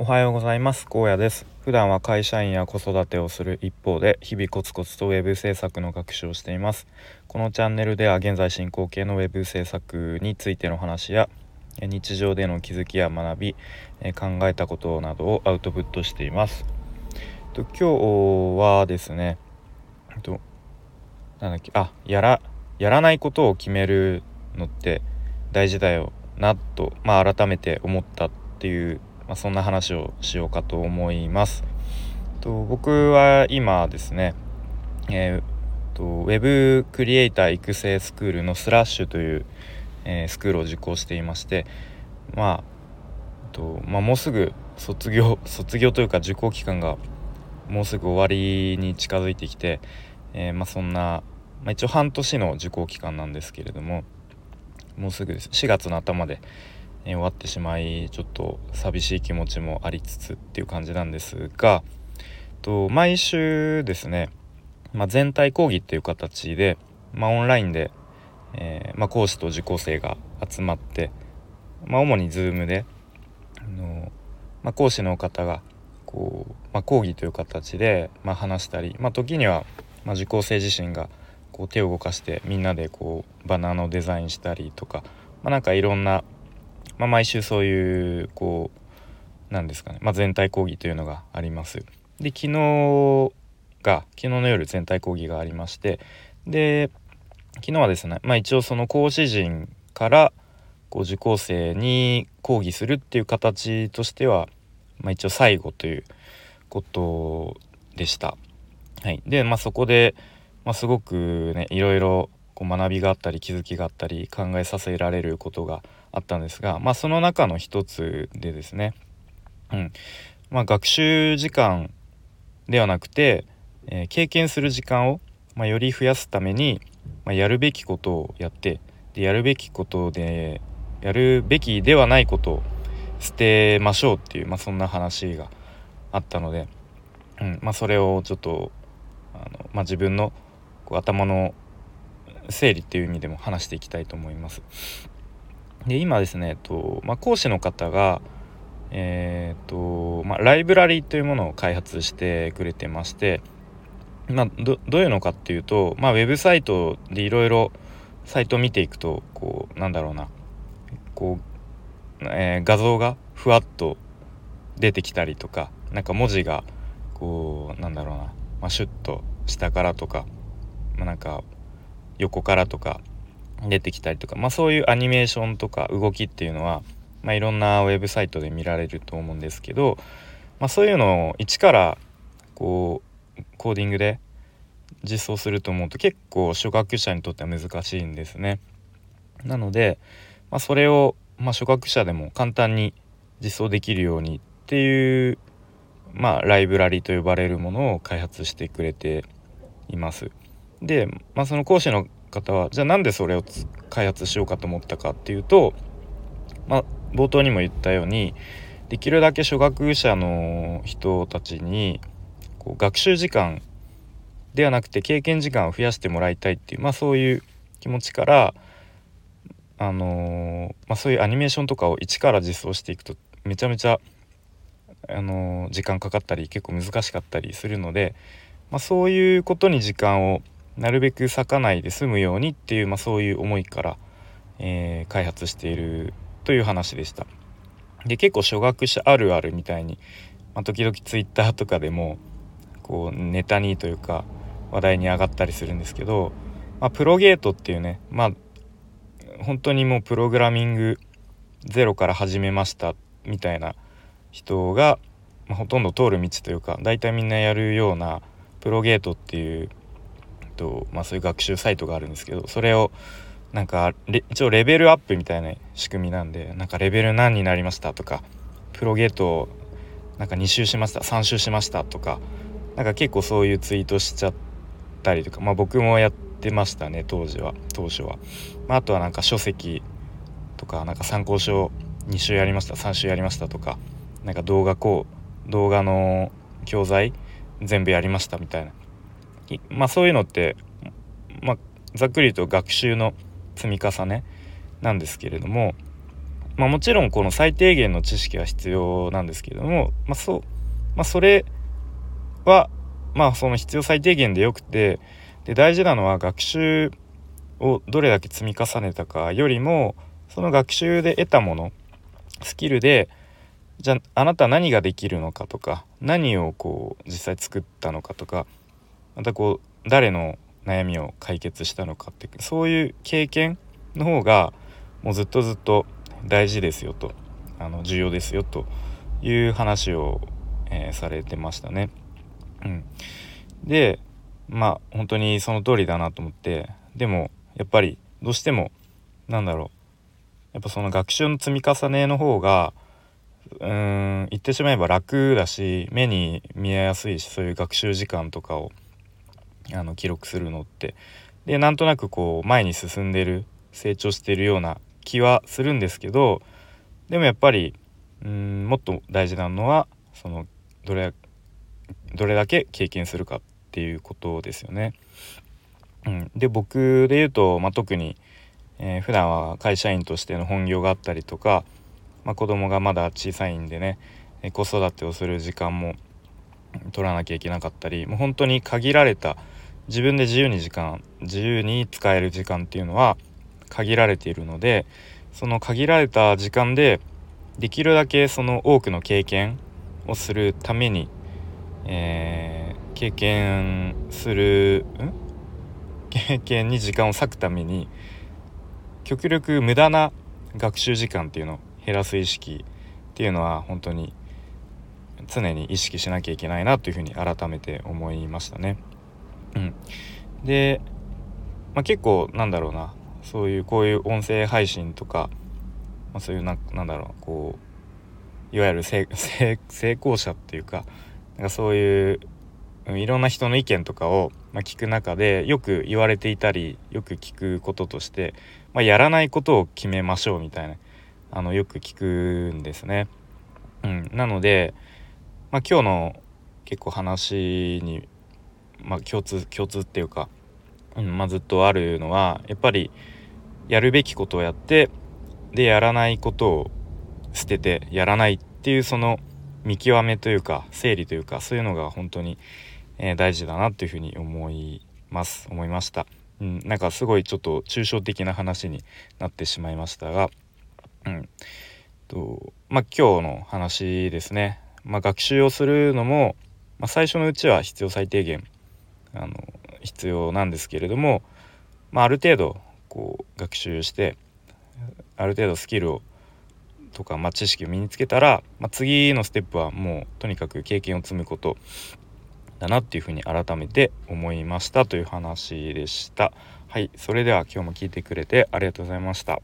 おはようございます。高野です。普段は会社員や子育てをする一方で日々コツコツとウェブ制作の学習をしています。このチャンネルでは現在進行形のウェブ制作についての話や日常での気づきや学び考えたことなどをアウトプットしています。と今日はですねとなんだっけあやらやらないことを決めるのって大事だよなと、まあ、改めて思ったっていう、まあ、そんな話をしようかと思います。と僕は今ですね、えー、とウェブクリエイター育成スクールのスラッシュという、えー、スクールを受講していましてまあと、まあ、もうすぐ卒業 卒業というか受講期間がもうすぐ終わりに近づいてきて、えー、まあ、そんな、まあ、一応半年の受講期間なんですけれどももうすぐです4月の頭で、終わってしまいちょっと寂しい気持ちもありつつっていう感じなんですがと毎週ですね、まあ、全体講義っていう形で、まあ、オンラインで、えー、まあ、講師と受講生が集まって、ま、主に Zoom であの、ま講師の方がこう、ま講義という形で、ま話したり、ま時には、ま受講生自身がこう手を動かしてみんなでこうバナーのデザインしたりとか、まあ、なんかいろんな、まあ、毎週そういうこうなんですかね、まあ、全体講義というのがあります。で昨日が昨日の夜全体講義がありましてで昨日はですね、まあ、一応その講師陣からこう受講生に講義するっていう形としては、まあ、一応最後ということでした。はい、で、まあ、そこで、まあ、すごくねいろいろこう学びがあったり気づきがあったり考えさせられることがあったんですが、まあ、その中の一つでですね、うん。まあ、学習時間ではなくて、えー、経験する時間を、まあ、より増やすために、まあ、やるべきことをやってでやるべきことでやるべきではないことを捨てましょうっていう、まあ、そんな話があったので、うん。まあ、それをちょっとあの、まあ、自分のこう頭の整理っていう意味でも話していきたいと思います。で今ですね、えっとまあ、講師の方が、えーとまあ、ライブラリーというものを開発してくれてまして、まあ、どどういうのかっていうと、まあ、ウェブサイトでいろいろサイトを見ていくとこうなんだろうなこう、えー、画像がふわっと出てきたりとかなんか文字がこうなんだろうな、まあ、シュッと下からとかまあ、なんか横からとか出てきたりとか、まあ、そういうアニメーションとか動きっていうのは、まあ、いろんなウェブサイトで見られると思うんですけど、まあ、そういうのを一からこうコーディングで実装すると思うと結構初学者にとっては難しいんですね。なので、まあ、それを、まあ、初学者でも簡単に実装できるようにっていう、まあ、ライブラリと呼ばれるものを開発してくれています。で、まあ、その講師の方はじゃあなんでそれを開発しようかと思ったかっていうと、まあ、冒頭にも言ったようにできるだけ初学者の人たちにこう学習時間ではなくて経験時間を増やしてもらいたいっていう、まあ、そういう気持ちから、あのー、まあ、そういうアニメーションとかを一から実装していくとめちゃめちゃ、あのー、時間かかったり結構難しかったりするので、まあ、そういうことに時間をなるべく咲かないで済むようにっていう、まあ、そういう思いから、えー、開発しているという話でした。で結構初学者あるあるみたいに、まあ、時々ツイッターとかでもこうネタにというか話題に上がったりするんですけど、まあ、プロゲートっていうねまあ本当にもうプログラミングゼロから始めましたみたいな人が、まあ、ほとんど通る道というか大体みんなやるようなプロゲートっていうと、まあ、そういう学習サイトがあるんですけどそれをなんか一応レベルアップみたいな仕組みなんでなんかレベル何になりましたとかプロゲートなんか2周しました3周しましたとかなんか結構そういうツイートしちゃったりとかまあ僕もやってましたね当時は当初は、まあ、あとはなんか書籍とかなんか参考書2週やりました3週やりましたとかなんか動画こう動画の教材全部やりましたみたいな。まあそういうのって、まあ、ざっくり言うと学習の積み重ねなんですけれどもまあ、もちろんこの最低限の知識は必要なんですけれども、まあ、そうまあ、それはまあその必要最低限でよくてで大事なのは学習をどれだけ積み重ねたかよりもその学習で得たものスキルでじゃああなた何ができるのかとか何をこう実際作ったのかとかまたこう誰の悩みを解決したのかってそういう経験の方がもうずっとずっと大事ですよとあの重要ですよという話を、えー、されてましたね。うん、でまあ本当にその通りだなと思ってでもやっぱりどうしてもなんだろうやっぱその学習の積み重ねの方がうーん言ってしまえば楽だし目に見えやすいしそういう学習時間とかをあの記録するのってでなんとなくこう前に進んでる成長してるような気はするんですけどでもやっぱりうんもっと大事なのはそのどれどれだけ経験するかっていうことですよね。うん、で僕で言うと、まあ、特に、えー、普段は会社員としての本業があったりとか、まあ、子供がまだ小さいんでね子育てをする時間も取らなきゃいけなかったりもう本当に限られた自分で自由に時間自由に使える時間っていうのは限られているのでその限られた時間でできるだけその多くの経験をするために、えー、経験するん？経験に時間を割くために極力無駄な学習時間っていうのを減らす意識っていうのは本当に常に意識しなきゃいけないなというふうに改めて思いましたね。うん、で、まあ、結構なんだろうな。そういうこういう音声配信とか、まあ、そういうななんだろうこういわゆる 成功者っていうかなんかそういういろんな人の意見とかを、ま、聞く中でよく言われていたりよく聞くこととして、まあ、やらないことを決めましょうみたいなあのよく聞くんですね。うん、なので、まあ、今日の結構話に、まあ、共通共通っていうか、うんまあ、ずっとあるのはやっぱりやるべきことをやってでやらないことを捨ててやらないっていうその見極めというか整理というかそういうのが本当に、えー、大事だなっていうふうに思います。思いました、うん、なんかすごいちょっと抽象的な話になってしまいましたが、うんとまあ、今日の話ですね、まあ、学習をするのも、まあ、最初のうちは必要最低限あの必要なんですけれども、まあ、ある程度こう学習してある程度スキルをとか、まあ、知識を身につけたら、まあ、次のステップはもうとにかく経験を積むことだなっていうふうに改めて思いましたという話でした。はい、それでは今日も聞いてくれてありがとうございました。